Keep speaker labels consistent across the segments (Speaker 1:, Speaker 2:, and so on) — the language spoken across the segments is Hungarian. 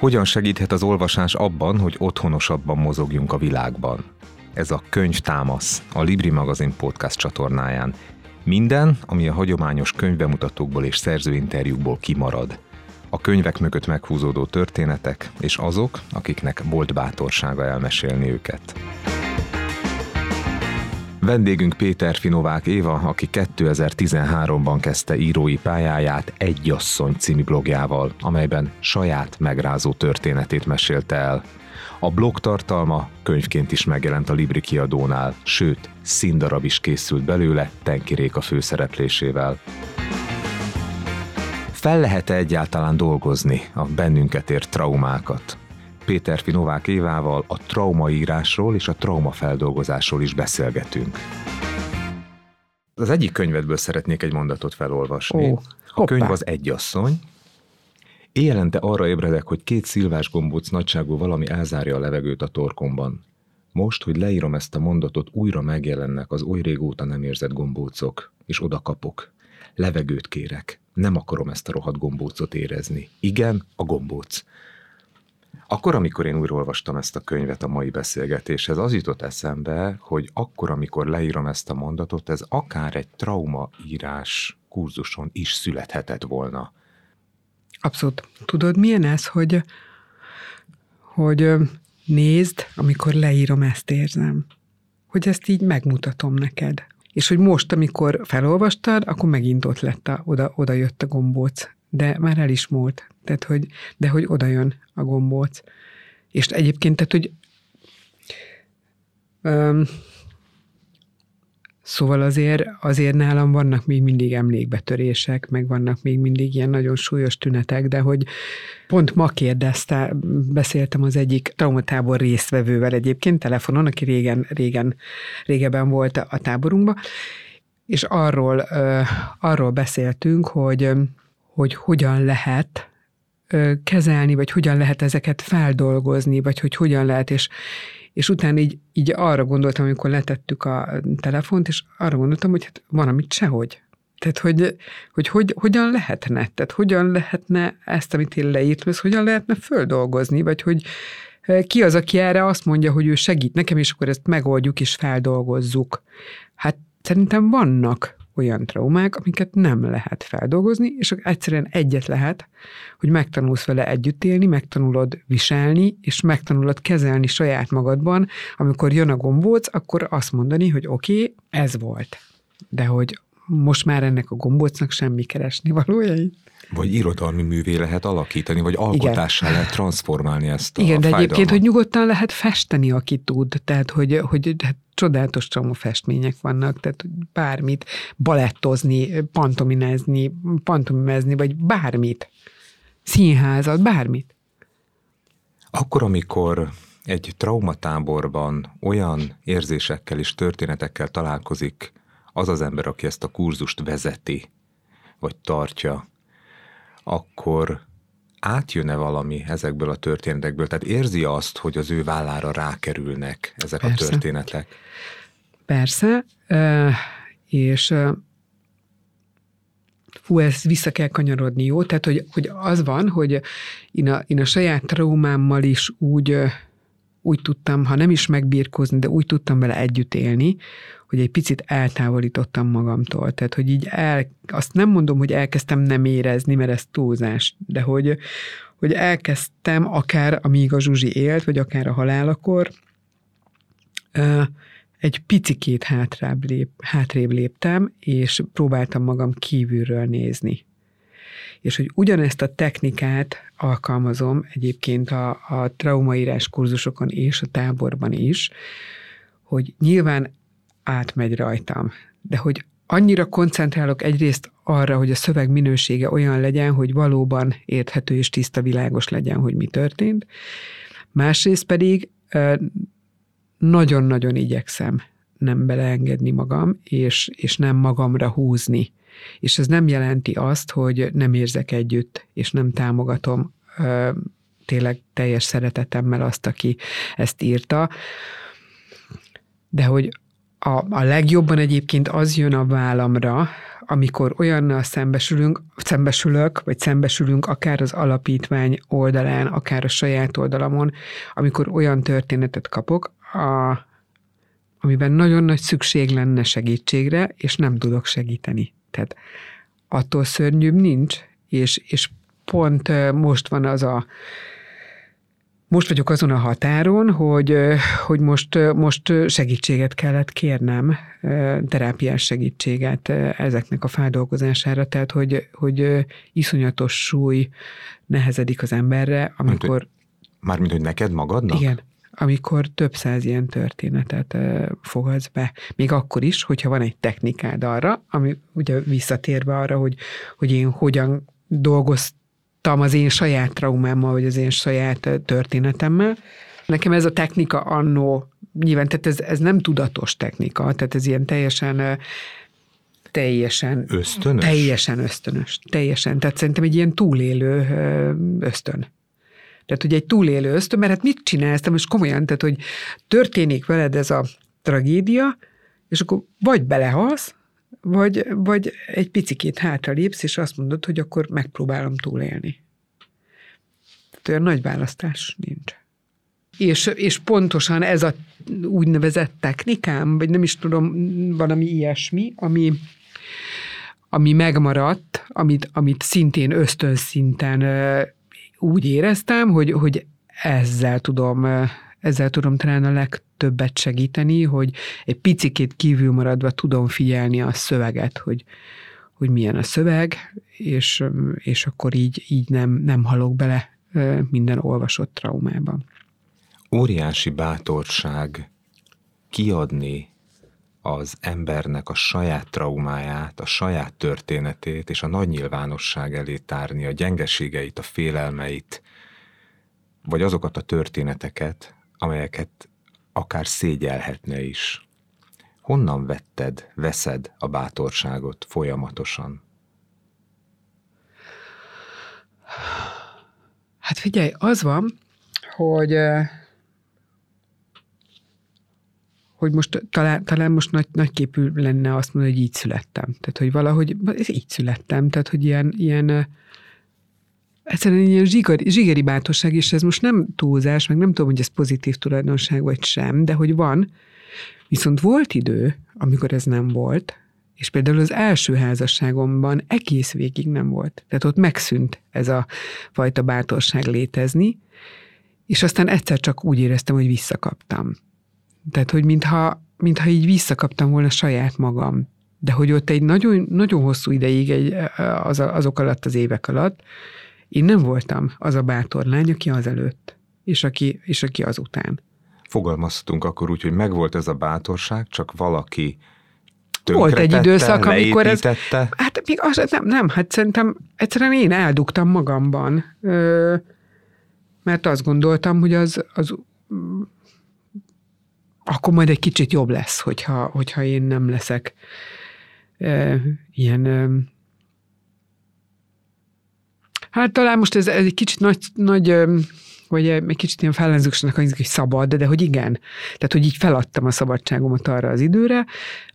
Speaker 1: Hogyan segíthet az olvasás abban, hogy otthonosabban mozogjunk a világban? Ez a Könyv Támasz, a Libri Magazin podcast csatornáján. Minden, ami a hagyományos könyvbemutatókból és szerzőinterjúkból kimarad. A könyvek mögött meghúzódó történetek, és azok, akiknek volt bátorsága elmesélni őket. Vendégünk Péter Finovák Éva, aki 2013-ban kezdte írói pályáját Egy asszony című blogjával, amelyben saját megrázó történetét mesélte el. A blog tartalma könyvként is megjelent a Libri kiadónál, sőt, színdarab is készült belőle Tenki Réka főszereplésével. Fel lehet-e egyáltalán dolgozni a bennünket ért traumákat? Péter Finovák Évával a traumaírásról és a traumafeldolgozásról is beszélgetünk. Az egyik könyvedből szeretnék egy mondatot felolvasni. Ó, a könyv az Egy asszony. Éjjelente arra ébredek, hogy két szilvás gombóc nagyságú valami elzárja a levegőt a torkomban. Most, hogy leírom ezt a mondatot, újra megjelennek az oly régóta nem érzett gombócok, és oda kapok. Levegőt kérek. Nem akarom ezt a rohadt gombócot érezni. Igen, a gombóc. Akkor, amikor én újra olvastam ezt a könyvet a mai beszélgetéshez, az jutott eszembe, hogy akkor, amikor leírom ezt a mondatot, ez akár egy traumaírás kurzuson is születhetett volna.
Speaker 2: Abszolút. Tudod, milyen ez, hogy, hogy nézd, amikor leírom, ezt érzem. Hogy ezt így megmutatom neked. És hogy most, amikor felolvastad, akkor megint ott lett a, oda, oda jött a gombóc de már el is múlt. Tehát, hogy, de hogy oda jön a gombóc. És egyébként, tehát, hogy um, Szóval azért, azért nálam vannak még mindig emlékbetörések, meg vannak még mindig ilyen nagyon súlyos tünetek, de hogy pont ma kérdezte, beszéltem az egyik traumatábor résztvevővel egyébként telefonon, aki régen, régen, régebben volt a táborunkban, és arról, arról beszéltünk, hogy hogy hogyan lehet kezelni, vagy hogyan lehet ezeket feldolgozni, vagy hogy hogyan lehet, és, és utána így, így arra gondoltam, amikor letettük a telefont, és arra gondoltam, hogy hát van, amit sehogy. Tehát, hogy, hogy, hogy hogyan lehetne, tehát hogyan lehetne ezt, amit én leírtam, ezt hogyan lehetne földolgozni, vagy hogy ki az, aki erre azt mondja, hogy ő segít nekem, és akkor ezt megoldjuk és feldolgozzuk. Hát szerintem vannak olyan traumák, amiket nem lehet feldolgozni, és egyszerűen egyet lehet, hogy megtanulsz vele együtt élni, megtanulod viselni, és megtanulod kezelni saját magadban, amikor jön a gombóc, akkor azt mondani, hogy oké, okay, ez volt. De hogy most már ennek a gombócnak semmi keresni valója.
Speaker 1: Vagy irodalmi művé lehet alakítani, vagy alkotássá Igen. lehet transformálni ezt a
Speaker 2: Igen, de egyébként, hogy nyugodtan lehet festeni, aki tud. Tehát, hogy, hogy hát csodálatos csomó festmények vannak, tehát bármit, balettozni, pantominezni, pantomimezni, vagy bármit. Színházat, bármit.
Speaker 1: Akkor, amikor egy traumatáborban olyan érzésekkel és történetekkel találkozik az az ember, aki ezt a kurzust vezeti, vagy tartja, akkor átjön-e valami ezekből a történetekből? Tehát érzi azt, hogy az ő vállára rákerülnek ezek Persze. a történetek?
Speaker 2: Persze, és fú, ez vissza kell kanyarodni, jó? Tehát, hogy, hogy az van, hogy én a, én a saját traumámmal is úgy, úgy tudtam, ha nem is megbírkozni, de úgy tudtam vele együtt élni, hogy egy picit eltávolítottam magamtól. Tehát, hogy így el, azt nem mondom, hogy elkezdtem nem érezni, mert ez túlzás, de hogy, hogy elkezdtem akár amíg a Zsuzsi élt, vagy akár a halálakor, egy picikét hátrább lép, hátrébb léptem, és próbáltam magam kívülről nézni. És hogy ugyanezt a technikát alkalmazom egyébként a, a traumaírás kurzusokon és a táborban is, hogy nyilván átmegy rajtam. De hogy annyira koncentrálok egyrészt arra, hogy a szöveg minősége olyan legyen, hogy valóban érthető és tiszta világos legyen, hogy mi történt. Másrészt pedig nagyon-nagyon igyekszem nem beleengedni magam, és, és nem magamra húzni. És ez nem jelenti azt, hogy nem érzek együtt, és nem támogatom tényleg teljes szeretetemmel azt, aki ezt írta, de hogy a, a legjobban egyébként az jön a vállamra, amikor olyannal szembesülünk, szembesülök, vagy szembesülünk akár az alapítvány oldalán, akár a saját oldalamon, amikor olyan történetet kapok, a, amiben nagyon nagy szükség lenne segítségre, és nem tudok segíteni. Tehát attól szörnyűbb nincs, és, és pont most van az a most vagyok azon a határon, hogy, hogy most, most segítséget kellett kérnem, terápiás segítséget ezeknek a feldolgozására, tehát hogy, hogy iszonyatos súly nehezedik az emberre, amikor...
Speaker 1: Mármint, hogy neked magadnak?
Speaker 2: Igen, amikor több száz ilyen történetet fogadsz be. Még akkor is, hogyha van egy technikád arra, ami ugye visszatérve arra, hogy, hogy én hogyan dolgoztam, az én saját traumámmal, vagy az én saját történetemmel. Nekem ez a technika annó, nyilván, tehát ez, ez nem tudatos technika, tehát ez ilyen teljesen teljesen
Speaker 1: ösztönös?
Speaker 2: Teljesen ösztönös. Teljesen. Tehát szerintem egy ilyen túlélő ösztön. Tehát, hogy egy túlélő ösztön, mert hát mit csinálsz, most komolyan, tehát, hogy történik veled ez a tragédia, és akkor vagy belehalsz, vagy, vagy egy picikét hátralépsz, és azt mondod, hogy akkor megpróbálom túlélni. Tehát olyan nagy választás nincs. És, és pontosan ez a úgynevezett technikám, vagy nem is tudom, valami ilyesmi, ami, ami megmaradt, amit, amit szintén ösztönszinten úgy éreztem, hogy, hogy ezzel tudom, ezzel tudom talán a legtöbbet segíteni, hogy egy picikét kívül maradva tudom figyelni a szöveget, hogy, hogy milyen a szöveg, és, és akkor így, így nem, nem halok bele minden olvasott traumában.
Speaker 1: Óriási bátorság kiadni az embernek a saját traumáját, a saját történetét és a nagy nyilvánosság elé tárni a gyengeségeit, a félelmeit, vagy azokat a történeteket, amelyeket akár szégyelhetne is. Honnan vetted, veszed a bátorságot folyamatosan?
Speaker 2: Hát figyelj, az van, hogy hogy most talán, talán most nagy, nagyképű lenne azt mondani, hogy így születtem. Tehát, hogy valahogy így születtem. Tehát, hogy ilyen, ilyen egyszerűen ilyen zsigeri, zsigeri bátorság, és ez most nem túlzás, meg nem tudom, hogy ez pozitív tulajdonság vagy sem, de hogy van. Viszont volt idő, amikor ez nem volt, és például az első házasságomban egész végig nem volt. Tehát ott megszűnt ez a fajta bátorság létezni, és aztán egyszer csak úgy éreztem, hogy visszakaptam. Tehát, hogy mintha, mintha így visszakaptam volna saját magam. De hogy ott egy nagyon, nagyon hosszú ideig egy, az, azok alatt az évek alatt én nem voltam az a bátor lány, aki azelőtt, és aki, és aki azután.
Speaker 1: Fogalmaztunk akkor úgy, hogy megvolt ez a bátorság, csak valaki
Speaker 2: volt egy időszak, amikor ez... Hát még az, nem, nem, hát szerintem egyszerűen én eldugtam magamban, mert azt gondoltam, hogy az, az akkor majd egy kicsit jobb lesz, hogyha, hogyha én nem leszek e, ilyen e, hát talán most ez, ez egy kicsit nagy, nagy vagy egy kicsit ilyen fellenzősnek hangzik, hogy szabad, de hogy igen. Tehát, hogy így feladtam a szabadságomat arra az időre,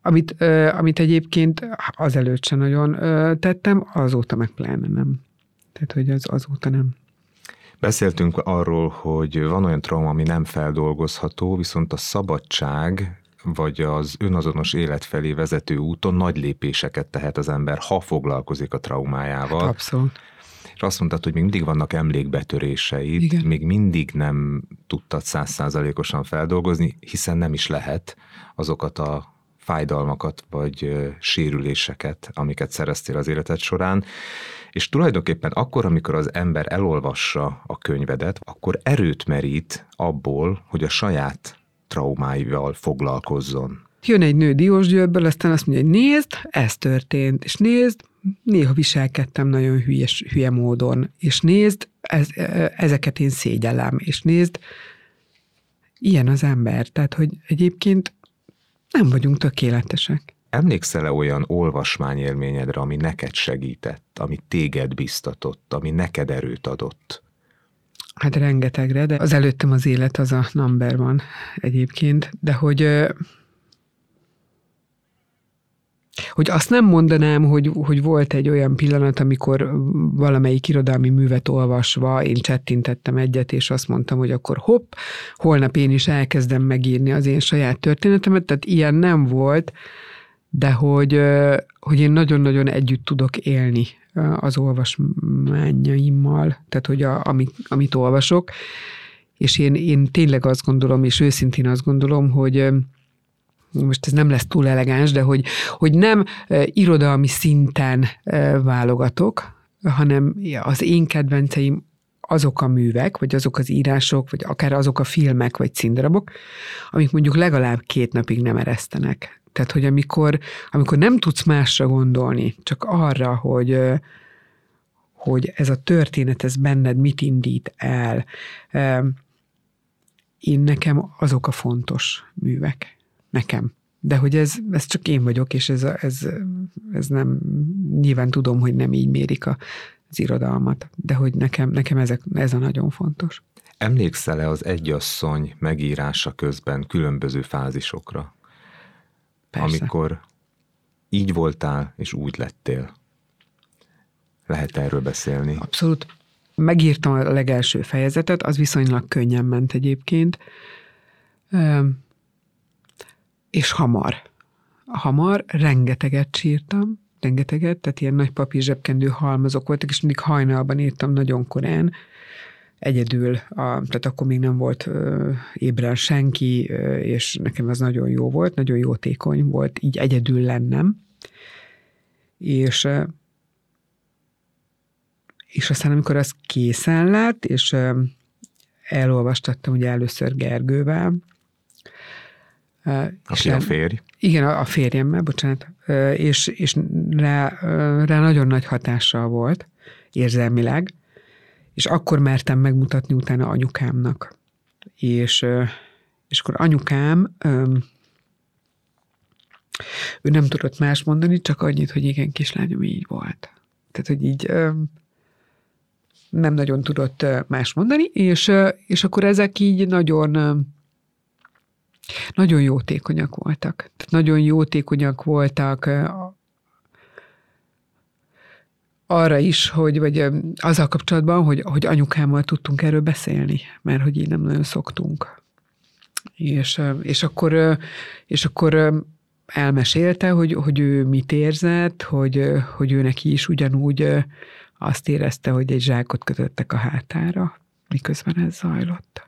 Speaker 2: amit, amit egyébként azelőtt sem nagyon tettem, azóta meg pláne nem. Tehát, hogy az azóta nem.
Speaker 1: Beszéltünk arról, hogy van olyan trauma, ami nem feldolgozható, viszont a szabadság vagy az önazonos élet felé vezető úton nagy lépéseket tehet az ember, ha foglalkozik a traumájával. Hát
Speaker 2: abszolút.
Speaker 1: És azt mondtad, hogy még mindig vannak emlékbetöréseid, Igen. még mindig nem tudtad százszázalékosan feldolgozni, hiszen nem is lehet azokat a fájdalmakat vagy sérüléseket, amiket szereztél az életed során. És tulajdonképpen akkor, amikor az ember elolvassa a könyvedet, akkor erőt merít abból, hogy a saját traumáival foglalkozzon.
Speaker 2: Jön egy nő Diósgyőrből, aztán azt mondja, hogy nézd, ez történt, és nézd, néha viselkedtem nagyon hülyes, hülye módon, és nézd, ez, ezeket én szégyellem, és nézd, ilyen az ember, tehát, hogy egyébként nem vagyunk tökéletesek.
Speaker 1: Emlékszel-e olyan olvasmányélményedre, ami neked segített, ami téged biztatott, ami neked erőt adott?
Speaker 2: Hát rengetegre, de az előttem az élet az a number van egyébként, de hogy hogy azt nem mondanám, hogy, hogy volt egy olyan pillanat, amikor valamelyik irodalmi művet olvasva én csettintettem egyet, és azt mondtam, hogy akkor hopp, holnap én is elkezdem megírni az én saját történetemet, tehát ilyen nem volt, de hogy, hogy én nagyon-nagyon együtt tudok élni az olvasmányaimmal, tehát hogy a, amit, amit olvasok, és én, én tényleg azt gondolom, és őszintén azt gondolom, hogy most ez nem lesz túl elegáns, de hogy, hogy nem irodalmi szinten válogatok, hanem az én kedvenceim azok a művek, vagy azok az írások, vagy akár azok a filmek, vagy színdarabok, amik mondjuk legalább két napig nem eresztenek. Tehát, hogy amikor, amikor nem tudsz másra gondolni, csak arra, hogy, hogy ez a történet, ez benned mit indít el, én nekem azok a fontos művek. Nekem. De hogy ez, ez csak én vagyok, és ez, ez, ez nem, nyilván tudom, hogy nem így mérik a, az irodalmat, de hogy nekem, nekem ezek, ez a nagyon fontos.
Speaker 1: Emlékszel-e az egyasszony megírása közben különböző fázisokra? Persze. Amikor így voltál, és úgy lettél. Lehet erről beszélni?
Speaker 2: Abszolút. Megírtam a legelső fejezetet, az viszonylag könnyen ment egyébként, és hamar. Hamar, rengeteget sírtam, rengeteget, tehát ilyen nagy papír zsebkendő halmazok voltak, és mindig hajnalban írtam nagyon korán, egyedül, a, tehát akkor még nem volt ö, ébren senki, ö, és nekem ez nagyon jó volt, nagyon jótékony volt így egyedül lennem. És és aztán, amikor az készen lett, és elolvastattam ugye először Gergővel,
Speaker 1: Aki a férj.
Speaker 2: Igen, a férjemmel, bocsánat, és, és rá, rá nagyon nagy hatással volt érzelmileg, és akkor mertem megmutatni utána anyukámnak. És, és akkor anyukám, ő nem tudott más mondani, csak annyit, hogy igen, kislányom, így volt. Tehát, hogy így nem nagyon tudott más mondani, és, és akkor ezek így nagyon nagyon jótékonyak voltak. Tehát nagyon jótékonyak voltak arra is, hogy, vagy azzal kapcsolatban, hogy, hogy anyukámmal tudtunk erről beszélni, mert hogy így nem nagyon szoktunk. És, és akkor, és akkor elmesélte, hogy, hogy ő mit érzett, hogy, hogy ő neki is ugyanúgy azt érezte, hogy egy zsákot kötöttek a hátára, miközben ez zajlott.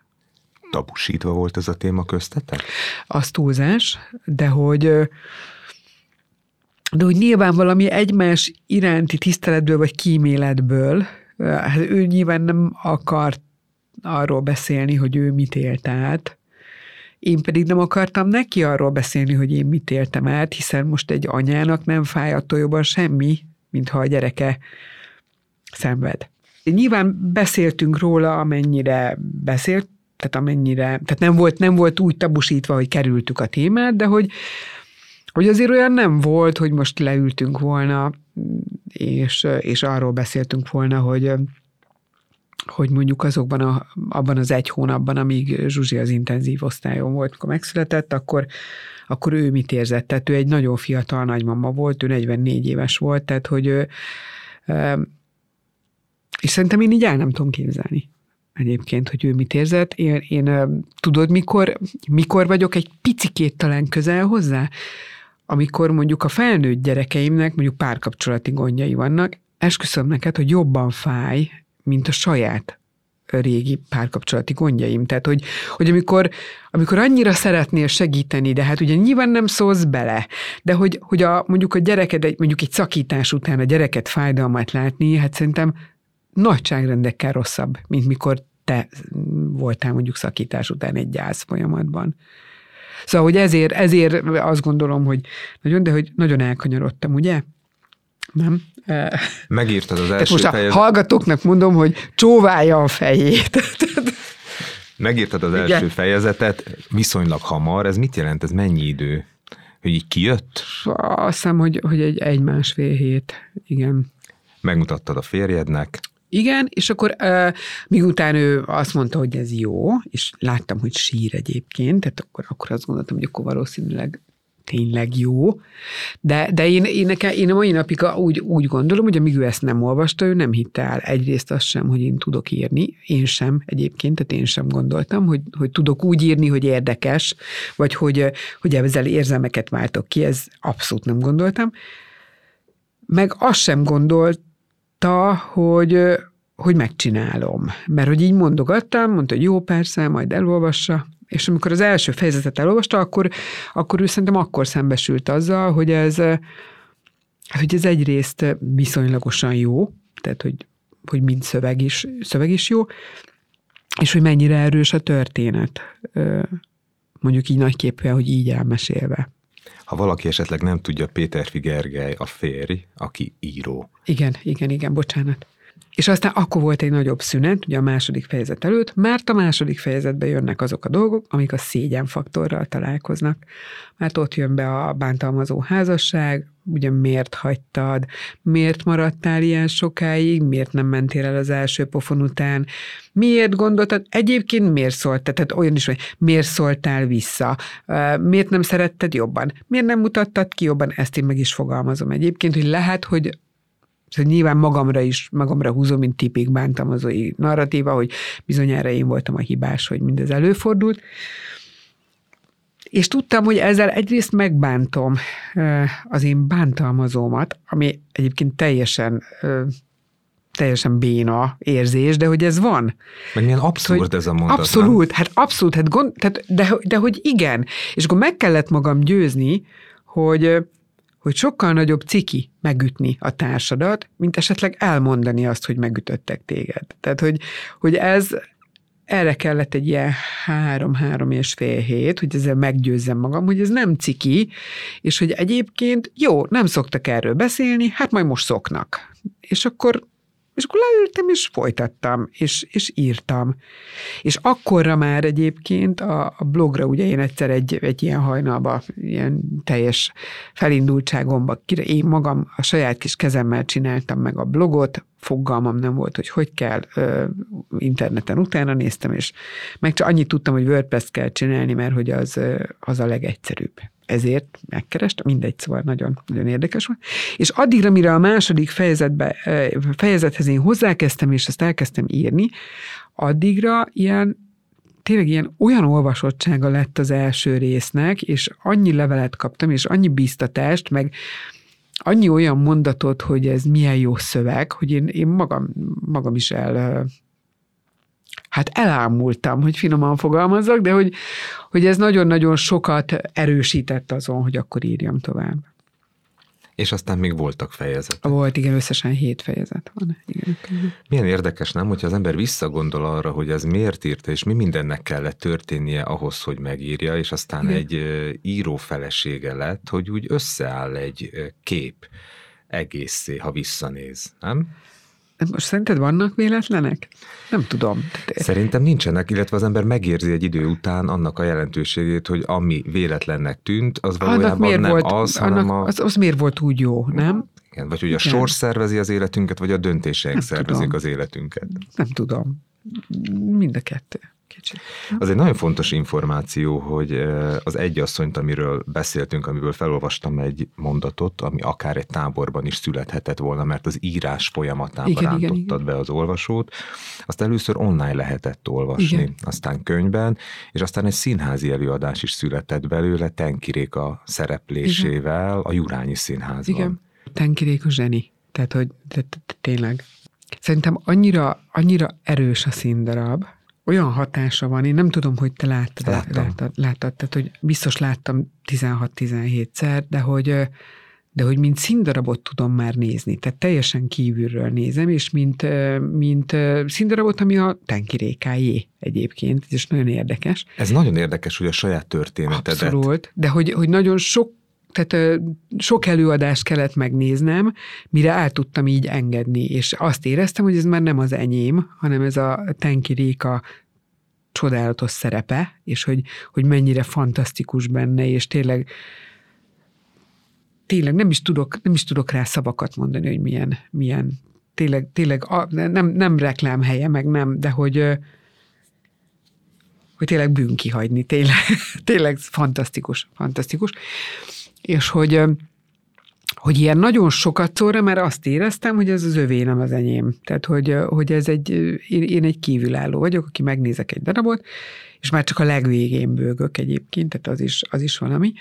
Speaker 1: Tabusítva volt ez a téma köztetek?
Speaker 2: Az túlzás, de hogy de hogy nyilván valami egymás iránti tiszteletből vagy kíméletből, hát ő nyilván nem akart arról beszélni, hogy ő mit élt át, én pedig nem akartam neki arról beszélni, hogy én mit éltem át, hiszen most egy anyának nem fáj attól jobban semmi, mintha a gyereke szenved. Nyilván beszéltünk róla, amennyire beszélt, tehát amennyire, tehát nem volt, nem volt úgy tabusítva, hogy kerültük a témát, de hogy, hogy azért olyan nem volt, hogy most leültünk volna, és, és arról beszéltünk volna, hogy hogy mondjuk azokban a, abban az egy hónapban, amíg Zsuzsi az intenzív osztályon volt, amikor megszületett, akkor, akkor ő mit érzett? Tehát ő egy nagyon fiatal nagymama volt, ő 44 éves volt, tehát hogy ő, és szerintem én így el nem tudom képzelni egyébként, hogy ő mit érzett. Én, én tudod, mikor, mikor vagyok egy picikét talán közel hozzá? Amikor mondjuk a felnőtt gyerekeimnek mondjuk párkapcsolati gondjai vannak, esküszöm neked, hogy jobban fáj, mint a saját régi párkapcsolati gondjaim. Tehát, hogy, hogy amikor, amikor annyira szeretnél segíteni, de hát ugye nyilván nem szólsz bele, de hogy, hogy a, mondjuk a gyereked, egy, mondjuk egy szakítás után a gyereket fájdalmat látni, hát szerintem nagyságrendekkel rosszabb, mint mikor te voltál mondjuk szakítás után egy gyász folyamatban. Szóval, hogy ezért, ezért azt gondolom, hogy nagyon, de hogy nagyon elkanyarodtam, ugye? Nem?
Speaker 1: Megírtad az első
Speaker 2: most a fejezet... hallgatóknak mondom, hogy csóválja a fejét.
Speaker 1: Megírtad az első Igen. fejezetet viszonylag hamar, ez mit jelent, ez mennyi idő? Hogy így kijött?
Speaker 2: Azt hiszem, hogy, hogy egy, egy-másfél hét, igen.
Speaker 1: Megmutattad a férjednek?
Speaker 2: Igen, és akkor uh, miután ő azt mondta, hogy ez jó, és láttam, hogy sír egyébként, tehát akkor, akkor azt gondoltam, hogy akkor valószínűleg tényleg jó, de, de én, én, nekem, én a mai napig úgy, úgy gondolom, hogy amíg ő ezt nem olvasta, ő nem hitte el egyrészt azt sem, hogy én tudok írni, én sem egyébként, tehát én sem gondoltam, hogy, hogy tudok úgy írni, hogy érdekes, vagy hogy, hogy ezzel érzelmeket váltok ki, ez abszolút nem gondoltam. Meg azt sem gondolta, hogy, hogy megcsinálom. Mert hogy így mondogattam, mondta, hogy jó, persze, majd elolvassa, és amikor az első fejezetet elolvasta, akkor, akkor ő szerintem akkor szembesült azzal, hogy ez, hogy ez egyrészt viszonylagosan jó, tehát hogy, hogy mind szöveg is, szöveg is jó, és hogy mennyire erős a történet, mondjuk így nagyképűen, hogy így elmesélve.
Speaker 1: Ha valaki esetleg nem tudja, Péter Figergely a férj, aki író.
Speaker 2: Igen, igen, igen, bocsánat. És aztán akkor volt egy nagyobb szünet, ugye a második fejezet előtt, mert a második fejezetben jönnek azok a dolgok, amik a szégyenfaktorral találkoznak. Mert ott jön be a bántalmazó házasság, ugye miért hagytad, miért maradtál ilyen sokáig, miért nem mentél el az első pofon után, miért gondoltad, egyébként miért szóltál, tehát olyan is, hogy miért szóltál vissza, miért nem szeretted jobban, miért nem mutattad ki jobban, ezt én meg is fogalmazom egyébként, hogy lehet, hogy Szóval nyilván magamra is, magamra húzom, mint tipik bántalmazói narratíva, hogy bizonyára én voltam a hibás, hogy mindez előfordult. És tudtam, hogy ezzel egyrészt megbántom az én bántalmazómat, ami egyébként teljesen teljesen béna érzés, de hogy ez van.
Speaker 1: Meg milyen abszurd hogy ez a mondat.
Speaker 2: Abszolút, nem? hát abszolút, hát gond, tehát, de, de hogy igen. És akkor meg kellett magam győzni, hogy hogy sokkal nagyobb ciki megütni a társadat, mint esetleg elmondani azt, hogy megütöttek téged. Tehát, hogy, hogy ez, erre kellett egy ilyen három-három és fél hét, hogy ezzel meggyőzzem magam, hogy ez nem ciki, és hogy egyébként jó, nem szoktak erről beszélni, hát majd most szoknak. És akkor és akkor leültem, és folytattam, és, és írtam. És akkorra már egyébként a, a blogra, ugye én egyszer egy, egy ilyen hajnalba, ilyen teljes felindultságomba, én magam a saját kis kezemmel csináltam meg a blogot, fogalmam nem volt, hogy hogy kell, interneten utána néztem, és meg csak annyit tudtam, hogy WordPress kell csinálni, mert hogy az, az a legegyszerűbb ezért megkerestem, mindegy, szóval nagyon, nagyon érdekes volt. És addigra, mire a második fejezetbe, fejezethez én hozzákezdtem, és ezt elkezdtem írni, addigra ilyen tényleg ilyen olyan olvasottsága lett az első résznek, és annyi levelet kaptam, és annyi biztatást, meg annyi olyan mondatot, hogy ez milyen jó szöveg, hogy én, én magam, magam is el, hát elámultam, hogy finoman fogalmazzak, de hogy, hogy ez nagyon-nagyon sokat erősített azon, hogy akkor írjam tovább.
Speaker 1: És aztán még voltak fejezetek.
Speaker 2: Volt, igen, összesen hét fejezet van. Igen.
Speaker 1: Milyen érdekes, nem, hogyha az ember visszagondol arra, hogy ez miért írta, és mi mindennek kellett történnie ahhoz, hogy megírja, és aztán igen. egy író felesége lett, hogy úgy összeáll egy kép egészé, ha visszanéz, nem?
Speaker 2: Most szerinted vannak véletlenek? Nem tudom.
Speaker 1: Szerintem nincsenek, illetve az ember megérzi egy idő után annak a jelentőségét, hogy ami véletlennek tűnt, az valójában nem
Speaker 2: volt,
Speaker 1: az,
Speaker 2: annak, hanem a... Az, az miért volt úgy jó, nem?
Speaker 1: Igen, vagy hogy a sors szervezi az életünket, vagy a döntéseink szervezik tudom. az életünket.
Speaker 2: Nem tudom. Mind a kettő
Speaker 1: kicsit. Az egy nagyon fontos információ, hogy az egyasszonyt, amiről beszéltünk, amiből felolvastam egy mondatot, ami akár egy táborban is születhetett volna, mert az írás folyamatában igen, rántottad igen, be az olvasót, azt először online lehetett olvasni, igen. aztán könyvben, és aztán egy színházi előadás is született belőle Tenkiréka szereplésével igen. a Jurányi Színházban. Igen,
Speaker 2: Tenkiréka zseni. Tehát, hogy tényleg. Szerintem annyira, annyira erős a színdarab, olyan hatása van, én nem tudom, hogy te láttad, láttad, láttad tehát hogy biztos láttam 16-17-szer, de hogy, de hogy mint színdarabot tudom már nézni, tehát teljesen kívülről nézem, és mint, mint színdarabot, ami a tenkirékájé egyébként, is nagyon érdekes.
Speaker 1: Ez nagyon érdekes, hogy a saját történetedet.
Speaker 2: Abszolút, de hogy, hogy nagyon sok tehát sok előadást kellett megnéznem, mire el tudtam így engedni, és azt éreztem, hogy ez már nem az enyém, hanem ez a Tenki Réka csodálatos szerepe, és hogy, hogy mennyire fantasztikus benne, és tényleg tényleg nem is tudok, nem is tudok rá szavakat mondani, hogy milyen, milyen tényleg, tényleg a, nem, nem reklámhelye, meg nem, de hogy, hogy tényleg bűn kihagyni, tényleg, tényleg fantasztikus, fantasztikus. És hogy hogy ilyen nagyon sokat szóra, mert azt éreztem, hogy ez az övé, nem az enyém. Tehát, hogy, hogy ez egy, én, egy kívülálló vagyok, aki megnézek egy darabot, és már csak a legvégén bőgök egyébként, tehát az is, az is valami.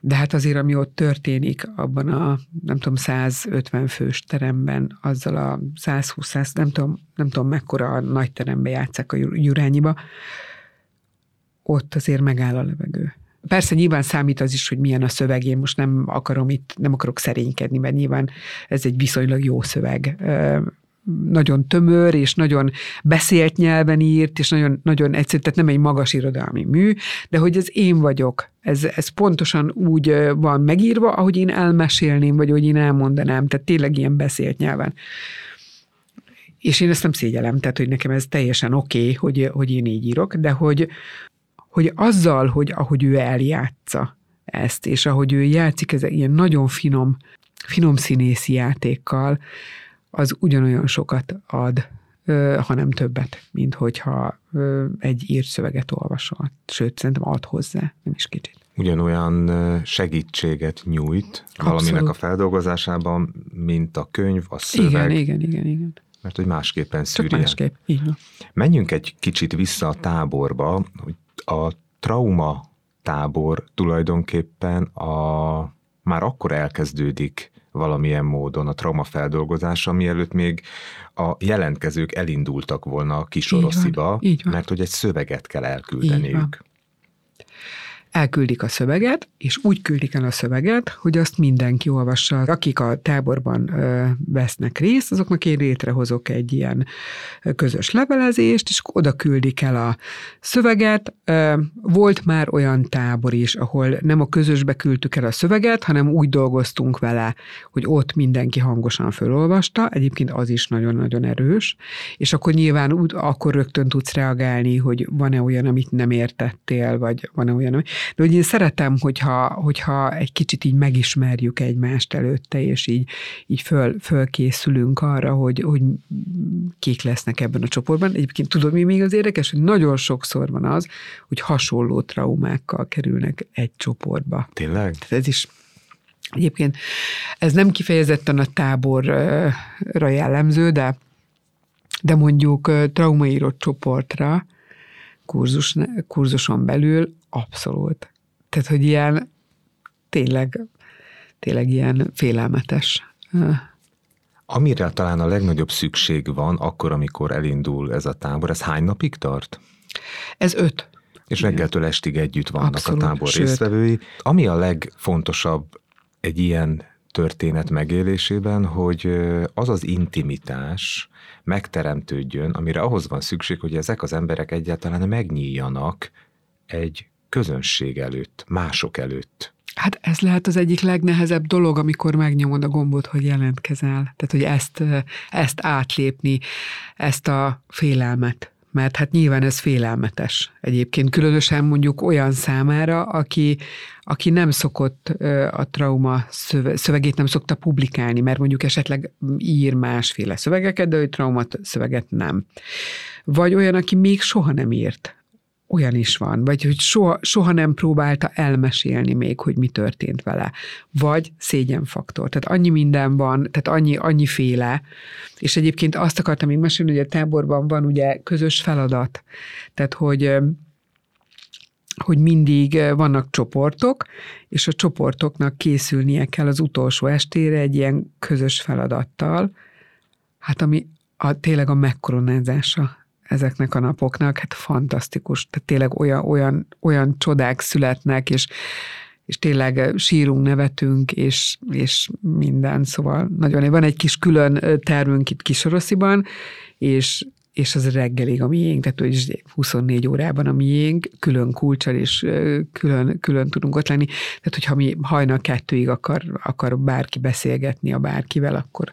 Speaker 2: De hát azért, ami ott történik abban a, nem tudom, 150 fős teremben, azzal a 120, nem tudom, nem tudom mekkora a nagy terembe játszák a Jurányiba, ott azért megáll a levegő. Persze nyilván számít az is, hogy milyen a szöveg, én most nem akarom itt, nem akarok szerénykedni, mert nyilván ez egy viszonylag jó szöveg. Nagyon tömör, és nagyon beszélt nyelven írt, és nagyon, nagyon egyszerű, tehát nem egy magas irodalmi mű, de hogy ez én vagyok, ez, ez pontosan úgy van megírva, ahogy én elmesélném, vagy ahogy én elmondanám, tehát tényleg ilyen beszélt nyelven. És én ezt nem szégyelem, tehát hogy nekem ez teljesen oké, okay, hogy, hogy én így írok, de hogy, hogy azzal, hogy ahogy ő eljátsza ezt, és ahogy ő játszik ez ilyen nagyon finom, finom színészi játékkal, az ugyanolyan sokat ad, hanem többet, mint hogyha egy írt szöveget olvasol. Sőt, szerintem ad hozzá, nem is kicsit.
Speaker 1: Ugyanolyan segítséget nyújt Abszolút. valaminek a feldolgozásában, mint a könyv, a szöveg.
Speaker 2: Igen, igen, igen, igen.
Speaker 1: Mert hogy másképpen szűrje.
Speaker 2: Csak másképp, így van.
Speaker 1: Menjünk egy kicsit vissza a táborba, hogy a trauma tábor tulajdonképpen a, már akkor elkezdődik valamilyen módon a trauma feldolgozása, mielőtt még a jelentkezők elindultak volna a kisorosziba, mert hogy egy szöveget kell elküldeniük
Speaker 2: elküldik a szöveget, és úgy küldik el a szöveget, hogy azt mindenki olvassa. Akik a táborban ö, vesznek részt, azoknak én létrehozok egy ilyen közös levelezést, és oda küldik el a szöveget. Ö, volt már olyan tábor is, ahol nem a közösbe küldtük el a szöveget, hanem úgy dolgoztunk vele, hogy ott mindenki hangosan fölolvasta, egyébként az is nagyon-nagyon erős, és akkor nyilván úgy, akkor rögtön tudsz reagálni, hogy van-e olyan, amit nem értettél, vagy van-e olyan, ami de hogy én szeretem, hogyha, hogyha egy kicsit így megismerjük egymást előtte, és így, így föl, fölkészülünk arra, hogy, hogy kik lesznek ebben a csoportban. Egyébként tudod, mi még az érdekes, hogy nagyon sokszor van az, hogy hasonló traumákkal kerülnek egy csoportba.
Speaker 1: Tényleg?
Speaker 2: Tehát ez is Egyébként ez nem kifejezetten a táborra jellemző, de, de mondjuk traumaírott csoportra kurzus, kurzuson belül abszolút. Tehát, hogy ilyen tényleg, tényleg ilyen félelmetes.
Speaker 1: Amire talán a legnagyobb szükség van, akkor, amikor elindul ez a tábor, ez hány napig tart?
Speaker 2: Ez öt.
Speaker 1: És reggeltől estig együtt vannak
Speaker 2: Abszolút,
Speaker 1: a tábor
Speaker 2: sőt.
Speaker 1: résztvevői. Ami a legfontosabb egy ilyen történet megélésében, hogy az az intimitás megteremtődjön, amire ahhoz van szükség, hogy ezek az emberek egyáltalán megnyíljanak egy közönség előtt, mások előtt.
Speaker 2: Hát ez lehet az egyik legnehezebb dolog, amikor megnyomod a gombot, hogy jelentkezel. Tehát, hogy ezt, ezt átlépni, ezt a félelmet. Mert hát nyilván ez félelmetes egyébként, különösen mondjuk olyan számára, aki, aki nem szokott a trauma szövegét nem szokta publikálni, mert mondjuk esetleg ír másféle szövegeket, de ő trauma szöveget nem. Vagy olyan, aki még soha nem írt olyan is van, vagy hogy soha, soha nem próbálta elmesélni még, hogy mi történt vele, vagy szégyenfaktor. Tehát annyi minden van, tehát annyi, annyi féle, és egyébként azt akartam még mesélni, hogy a táborban van ugye közös feladat, tehát hogy hogy mindig vannak csoportok, és a csoportoknak készülnie kell az utolsó estére egy ilyen közös feladattal, hát ami a, tényleg a megkoronázása ezeknek a napoknak, hát fantasztikus, tehát tényleg olyan, olyan, olyan csodák születnek, és, és tényleg sírunk, nevetünk, és, és minden, szóval nagyon, van egy kis külön tervünk itt Kisorosziban, és, és az reggelig a miénk, tehát hogy 24 órában a miénk, külön kulcsal és külön, külön tudunk ott lenni. Tehát, hogyha mi hajnal kettőig akar, akar bárki beszélgetni a bárkivel, akkor,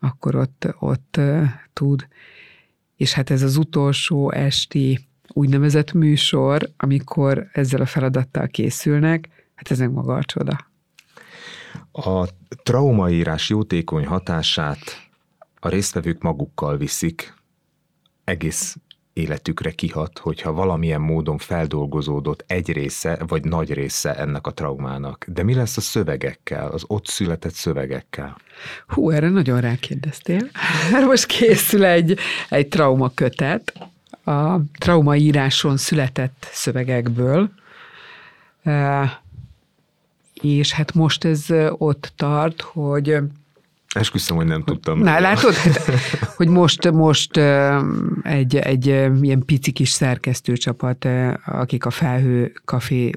Speaker 2: akkor ott, ott tud és hát ez az utolsó esti úgynevezett műsor, amikor ezzel a feladattal készülnek, hát ez meg maga a csoda.
Speaker 1: A traumaírás jótékony hatását a résztvevők magukkal viszik egész életükre kihat, hogyha valamilyen módon feldolgozódott egy része, vagy nagy része ennek a traumának. De mi lesz a szövegekkel, az ott született szövegekkel?
Speaker 2: Hú, erre nagyon rákérdeztél. Most készül egy, egy traumakötet, a traumaíráson született szövegekből, és hát most ez ott tart, hogy
Speaker 1: Esküszöm, hogy nem tudtam.
Speaker 2: Na, látod, hát, hogy most, most egy, egy ilyen pici kis szerkesztőcsapat, akik a Felhő Café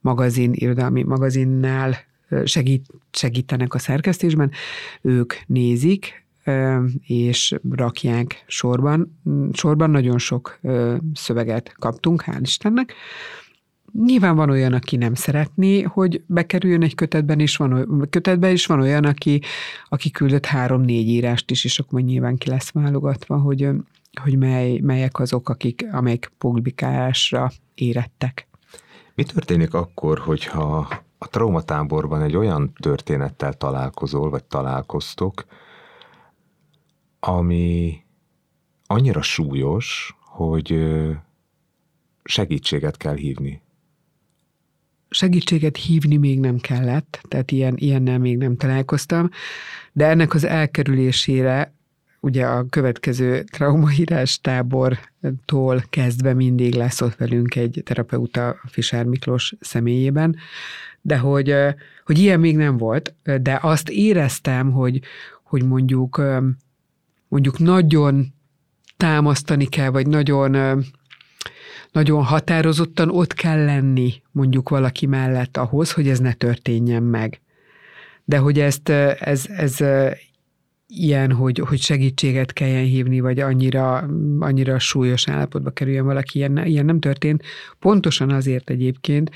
Speaker 2: magazin, irodalmi magazinnál segít, segítenek a szerkesztésben, ők nézik, és rakják sorban. Sorban nagyon sok szöveget kaptunk, hál' Istennek, Nyilván van olyan, aki nem szeretné, hogy bekerüljön egy kötetben, és van, kötetbe, és van olyan, aki, aki küldött három-négy írást is, és akkor nyilván ki lesz válogatva, hogy, hogy mely, melyek azok, akik, amelyek publikálásra érettek.
Speaker 1: Mi történik akkor, hogyha a traumatáborban egy olyan történettel találkozol, vagy találkoztok, ami annyira súlyos, hogy segítséget kell hívni
Speaker 2: segítséget hívni még nem kellett, tehát ilyen, ilyennel még nem találkoztam, de ennek az elkerülésére ugye a következő traumaírás tábortól kezdve mindig lesz ott velünk egy terapeuta Fisár Miklós személyében, de hogy, hogy ilyen még nem volt, de azt éreztem, hogy, hogy mondjuk, mondjuk nagyon támasztani kell, vagy nagyon nagyon határozottan ott kell lenni mondjuk valaki mellett ahhoz, hogy ez ne történjen meg. De hogy ezt, ez, ez ilyen, hogy, hogy segítséget kelljen hívni, vagy annyira, annyira súlyos állapotba kerüljön valaki, ilyen, ilyen nem történt. Pontosan azért egyébként,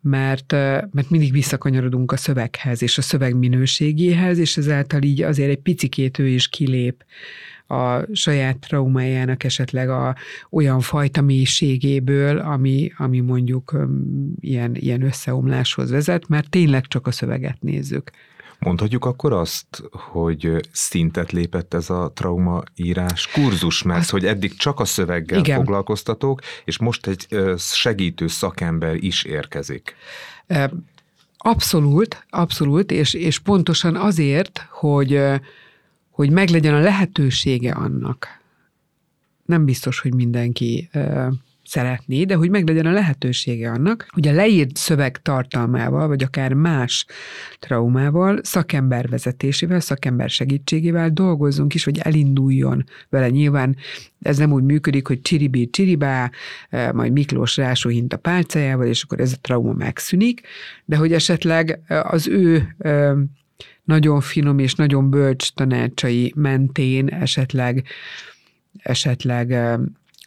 Speaker 2: mert, mert mindig visszakanyarodunk a szöveghez, és a szöveg minőségéhez, és ezáltal így azért egy picikét ő is kilép a saját traumájának esetleg a olyan fajta mélységéből, ami, ami mondjuk ilyen, ilyen összeomláshoz vezet, mert tényleg csak a szöveget nézzük.
Speaker 1: Mondhatjuk akkor azt, hogy szintet lépett ez a traumaírás kurzus, mert azt, hogy eddig csak a szöveggel igen. foglalkoztatók, és most egy segítő szakember is érkezik.
Speaker 2: Abszolút, abszolút, és, és pontosan azért, hogy hogy meglegyen a lehetősége annak. Nem biztos, hogy mindenki ö, szeretné, de hogy meglegyen a lehetősége annak, hogy a leírt szöveg tartalmával, vagy akár más traumával, szakember vezetésével, szakember segítségével dolgozzunk is, hogy elinduljon vele. Nyilván ez nem úgy működik, hogy csiribí, csiribá, majd Miklós rásóhint a pálcájával, és akkor ez a trauma megszűnik, de hogy esetleg az ő nagyon finom és nagyon bölcs tanácsai mentén esetleg, esetleg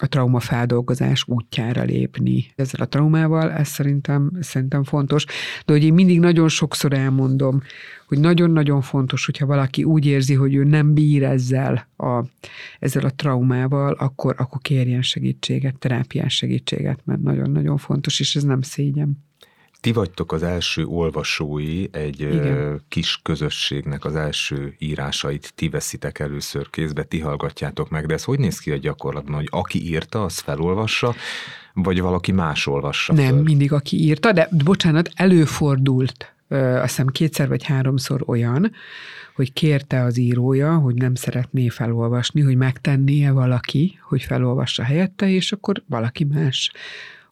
Speaker 2: a traumafeldolgozás útjára lépni. Ezzel a traumával ez szerintem, szerintem fontos. De hogy én mindig nagyon sokszor elmondom, hogy nagyon-nagyon fontos, hogyha valaki úgy érzi, hogy ő nem bír ezzel a, ezzel a traumával, akkor, akkor kérjen segítséget, terápiás segítséget, mert nagyon-nagyon fontos, és ez nem szégyen.
Speaker 1: Ti vagytok az első olvasói egy Igen. kis közösségnek az első írásait, ti veszitek először kézbe, ti hallgatjátok meg, de ez hogy néz ki a gyakorlatban, hogy aki írta, az felolvassa, vagy valaki más olvassa
Speaker 2: Nem, föl? mindig aki írta, de bocsánat, előfordult azt hiszem kétszer vagy háromszor olyan, hogy kérte az írója, hogy nem szeretné felolvasni, hogy megtennie valaki, hogy felolvassa helyette, és akkor valaki más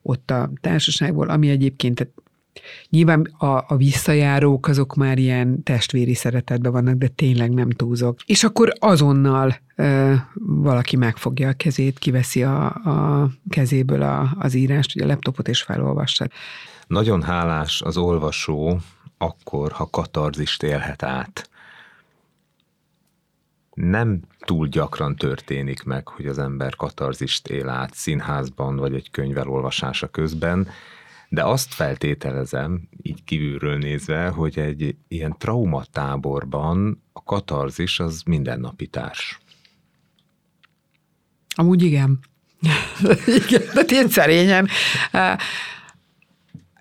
Speaker 2: ott a társaságból, ami egyébként Nyilván a, a visszajárók azok már ilyen testvéri szeretetben vannak, de tényleg nem túlzok. És akkor azonnal ö, valaki megfogja a kezét, kiveszi a, a kezéből a, az írást, ugye a laptopot és felolvassa.
Speaker 1: Nagyon hálás az olvasó akkor, ha katarzist élhet át. Nem túl gyakran történik meg, hogy az ember katarzist él át színházban, vagy egy könyv elolvasása közben, de azt feltételezem, így kívülről nézve, hogy egy ilyen traumatáborban a katarzis az mindennapi társ.
Speaker 2: Amúgy igen. igen, de én szerényen.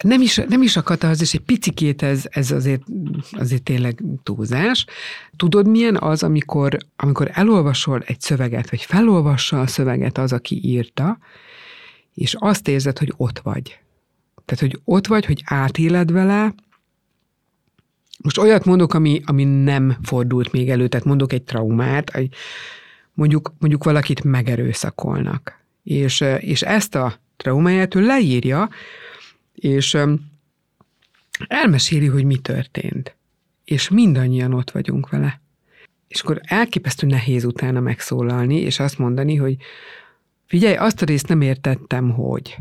Speaker 2: nem is, nem is a katarzis, egy picikét ez, ez azért, azért tényleg túlzás. Tudod, milyen az, amikor, amikor elolvasol egy szöveget, vagy felolvassa a szöveget az, aki írta, és azt érzed, hogy ott vagy. Tehát, hogy ott vagy, hogy átéled vele, most olyat mondok, ami, ami nem fordult még elő, tehát mondok egy traumát, mondjuk, mondjuk valakit megerőszakolnak. És, és ezt a traumáját ő leírja, és elmeséli, hogy mi történt. És mindannyian ott vagyunk vele. És akkor elképesztő nehéz utána megszólalni, és azt mondani, hogy figyelj, azt a részt nem értettem, hogy.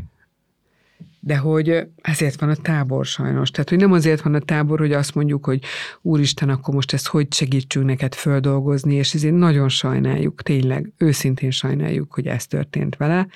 Speaker 2: De hogy ezért van a tábor sajnos. Tehát, hogy nem azért van a tábor, hogy azt mondjuk, hogy úristen, akkor most ezt hogy segítsünk neked földolgozni, és ezért nagyon sajnáljuk, tényleg, őszintén sajnáljuk, hogy ez történt vele,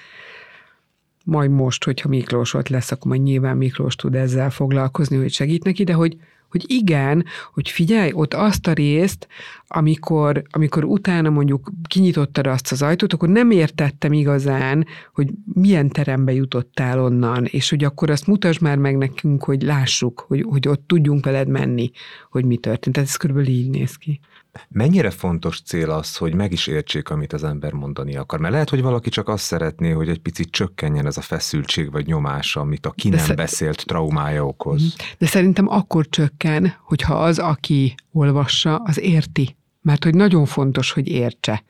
Speaker 2: majd most, hogyha Miklós ott lesz, akkor majd nyilván Miklós tud ezzel foglalkozni, hogy segít neki, de hogy, hogy igen, hogy figyelj, ott azt a részt, amikor, amikor utána mondjuk kinyitottad azt az ajtót, akkor nem értettem igazán, hogy milyen terembe jutottál onnan, és hogy akkor azt mutasd már meg nekünk, hogy lássuk, hogy, hogy ott tudjunk veled menni, hogy mi történt. Tehát ez körülbelül így néz ki.
Speaker 1: Mennyire fontos cél az, hogy meg is értsék, amit az ember mondani akar? Mert lehet, hogy valaki csak azt szeretné, hogy egy picit csökkenjen ez a feszültség vagy nyomás, amit a ki nem szer- beszélt traumája okoz. Mhm.
Speaker 2: De szerintem akkor csökken, hogyha az, aki olvassa, az érti. Mert hogy nagyon fontos, hogy értse.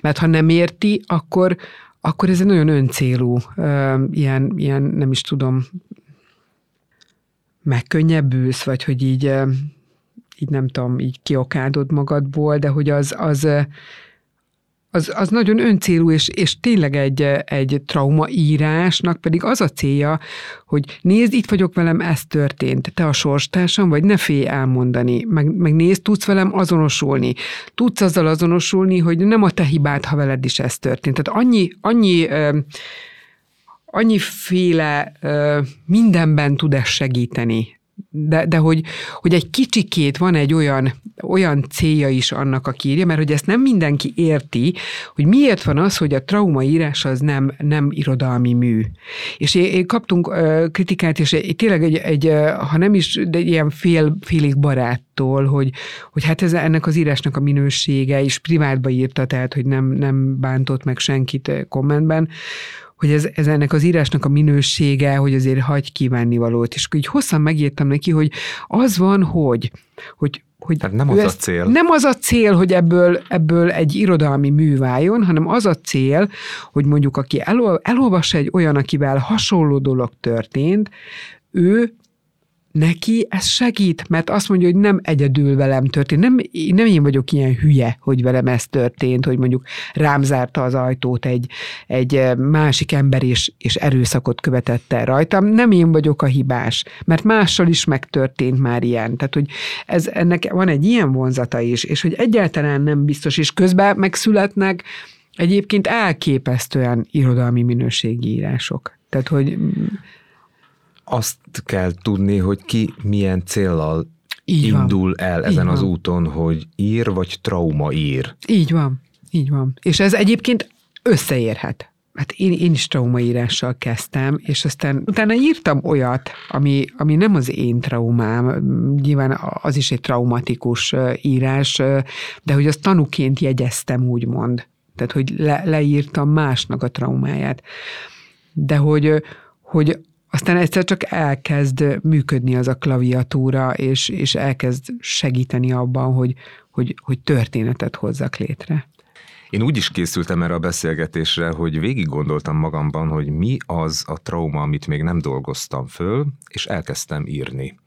Speaker 2: Mert ha nem érti, akkor, akkor ez egy nagyon öncélú, ilyen, ilyen nem is tudom, megkönnyebbülsz, vagy hogy így így nem tudom, így kiokádod magadból, de hogy az, az, az, az nagyon öncélú, és, és tényleg egy, egy traumaírásnak pedig az a célja, hogy nézd, itt vagyok velem, ez történt, te a sorstársam vagy, ne félj elmondani, meg, meg nézd, tudsz velem azonosulni. Tudsz azzal azonosulni, hogy nem a te hibád, ha veled is ez történt. Tehát annyi, annyi annyiféle mindenben tud ez segíteni de, de hogy, hogy egy kicsikét van egy olyan, olyan célja is annak, aki írja, mert hogy ezt nem mindenki érti, hogy miért van az, hogy a traumaírás az nem, nem irodalmi mű. És én, én kaptunk uh, kritikát, és egy, tényleg egy, egy, ha nem is, de ilyen fél, félig baráttól, hogy, hogy hát ez ennek az írásnak a minősége, és privátba írta, tehát hogy nem, nem bántott meg senkit kommentben, hogy ez, ez ennek az írásnak a minősége, hogy azért hagy kívánni valót. És akkor így hosszan megírtam neki, hogy az van, hogy, hogy hogy
Speaker 1: Tehát nem az a cél.
Speaker 2: Nem az a cél, hogy ebből, ebből egy irodalmi mű váljon, hanem az a cél, hogy mondjuk aki elol, elolvas egy olyan, akivel hasonló dolog történt, ő neki ez segít, mert azt mondja, hogy nem egyedül velem történt. Nem, nem én vagyok ilyen hülye, hogy velem ez történt, hogy mondjuk rám zárta az ajtót egy, egy eh, másik ember, és, és erőszakot követett el rajtam. Nem én vagyok a hibás, mert mással is megtörtént már ilyen. Tehát, hogy ez, ennek van egy ilyen vonzata is, és hogy egyáltalán nem biztos, és közben megszületnek egyébként elképesztően irodalmi minőségi írások. Tehát, hogy
Speaker 1: azt kell tudni, hogy ki milyen céllal így indul van. el ezen így az van. úton, hogy ír vagy trauma ír.
Speaker 2: Így van, így van. És ez egyébként összeérhet. Hát én, én is traumaírással kezdtem, és aztán utána írtam olyat, ami, ami nem az én traumám, nyilván az is egy traumatikus írás, de hogy azt tanuként jegyeztem, úgymond. Tehát, hogy le, leírtam másnak a traumáját. De hogy, hogy aztán egyszer csak elkezd működni az a klaviatúra, és, és elkezd segíteni abban, hogy, hogy, hogy történetet hozzak létre.
Speaker 1: Én úgy is készültem erre a beszélgetésre, hogy végig gondoltam magamban, hogy mi az a trauma, amit még nem dolgoztam föl, és elkezdtem írni.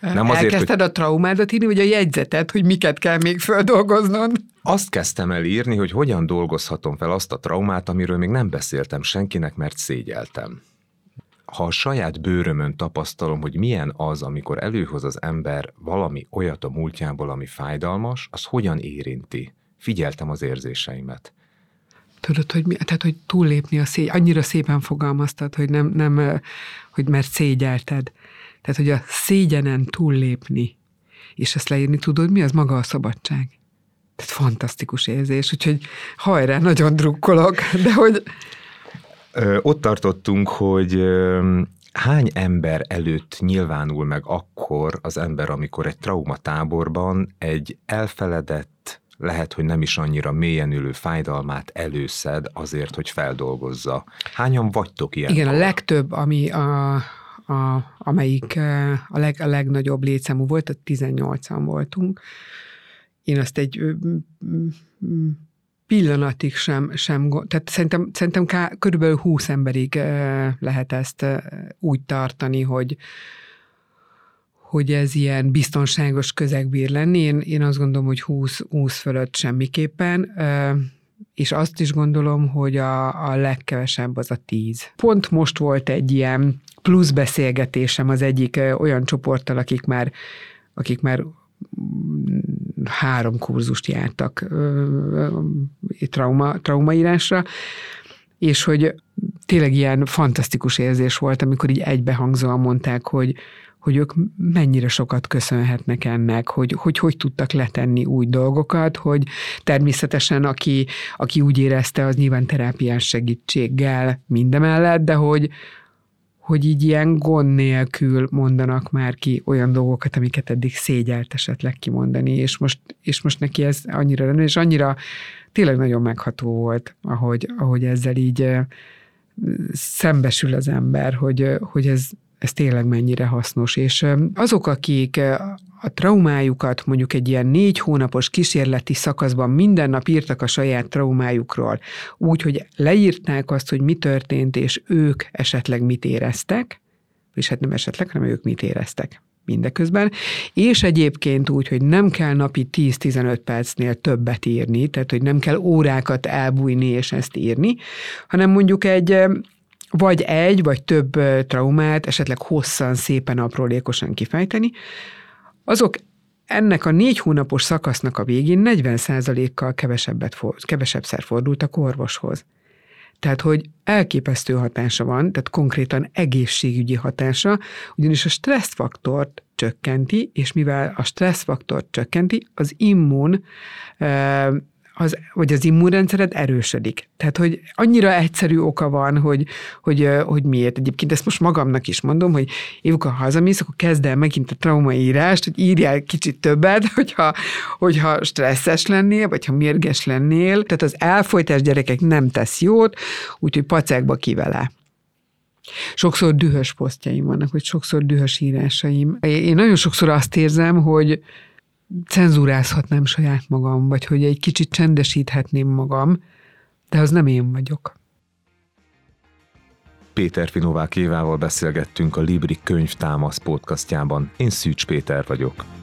Speaker 2: Nem azért, Elkezdted hogy... a traumádat írni, vagy a jegyzetet, hogy miket kell még földolgoznod?
Speaker 1: Azt kezdtem el írni, hogy hogyan dolgozhatom fel azt a traumát, amiről még nem beszéltem senkinek, mert szégyeltem ha a saját bőrömön tapasztalom, hogy milyen az, amikor előhoz az ember valami olyat a múltjából, ami fájdalmas, az hogyan érinti? Figyeltem az érzéseimet.
Speaker 2: Tudod, hogy, mi, tehát, hogy túllépni a szégy, annyira szépen fogalmaztad, hogy nem, nem, hogy mert szégyelted. Tehát, hogy a szégyenen túllépni, és ezt leírni, tudod, mi az maga a szabadság. Tehát fantasztikus érzés, úgyhogy hajrá, nagyon drukkolok, de hogy
Speaker 1: ott tartottunk, hogy hány ember előtt nyilvánul meg akkor az ember, amikor egy traumatáborban egy elfeledett, lehet, hogy nem is annyira mélyen ülő fájdalmát előszed azért, hogy feldolgozza. Hányan vagytok ilyen?
Speaker 2: Igen, a legtöbb, ami a, a, amelyik a, leg, a legnagyobb létszámú volt, a 18-an voltunk. Én azt egy pillanatig sem, sem tehát szerintem, szerintem ká, körülbelül 20 emberig lehet ezt úgy tartani, hogy, hogy ez ilyen biztonságos közeg bír lenni. Én, én azt gondolom, hogy 20, 20 fölött semmiképpen, és azt is gondolom, hogy a, a legkevesebb az a 10. Pont most volt egy ilyen plusz beszélgetésem az egyik olyan csoporttal, akik már, akik már három kurzust jártak trauma, traumaírásra, és hogy tényleg ilyen fantasztikus érzés volt, amikor így egybehangzóan mondták, hogy, hogy ők mennyire sokat köszönhetnek ennek, hogy, hogy hogy tudtak letenni új dolgokat, hogy természetesen aki, aki úgy érezte, az nyilván terápiás segítséggel mindemellett, de hogy, hogy így ilyen gond nélkül mondanak már ki olyan dolgokat, amiket eddig szégyelt esetleg kimondani, és most, és most neki ez annyira lenne, és annyira tényleg nagyon megható volt, ahogy, ahogy ezzel így szembesül az ember, hogy, hogy ez, ez tényleg mennyire hasznos. És azok, akik a traumájukat mondjuk egy ilyen négy hónapos kísérleti szakaszban minden nap írtak a saját traumájukról, úgy, hogy leírták azt, hogy mi történt, és ők esetleg mit éreztek, és hát nem esetleg, hanem ők mit éreztek mindeközben, és egyébként úgy, hogy nem kell napi 10-15 percnél többet írni, tehát hogy nem kell órákat elbújni és ezt írni, hanem mondjuk egy vagy egy, vagy több traumát esetleg hosszan, szépen, aprólékosan kifejteni, azok ennek a négy hónapos szakasznak a végén 40%-kal kevesebbet, kevesebbszer fordultak orvoshoz. Tehát, hogy elképesztő hatása van, tehát konkrétan egészségügyi hatása, ugyanis a stresszfaktort csökkenti, és mivel a stresszfaktort csökkenti, az immun az, vagy az immunrendszered erősödik. Tehát, hogy annyira egyszerű oka van, hogy, hogy, hogy miért. Egyébként ezt most magamnak is mondom, hogy Évuka, ha hazamész, akkor kezd el megint a traumaírást, hogy írjál kicsit többet, hogyha, hogyha stresszes lennél, vagy ha mérges lennél. Tehát az elfolytás gyerekek nem tesz jót, úgyhogy pacákba ki vele. Sokszor dühös posztjaim vannak, vagy sokszor dühös írásaim. Én nagyon sokszor azt érzem, hogy, cenzúrázhatnám saját magam, vagy hogy egy kicsit csendesíthetném magam, de az nem én vagyok.
Speaker 1: Péter Finovák Évával beszélgettünk a Libri könyvtámasz podcastjában. Én Szűcs Péter vagyok.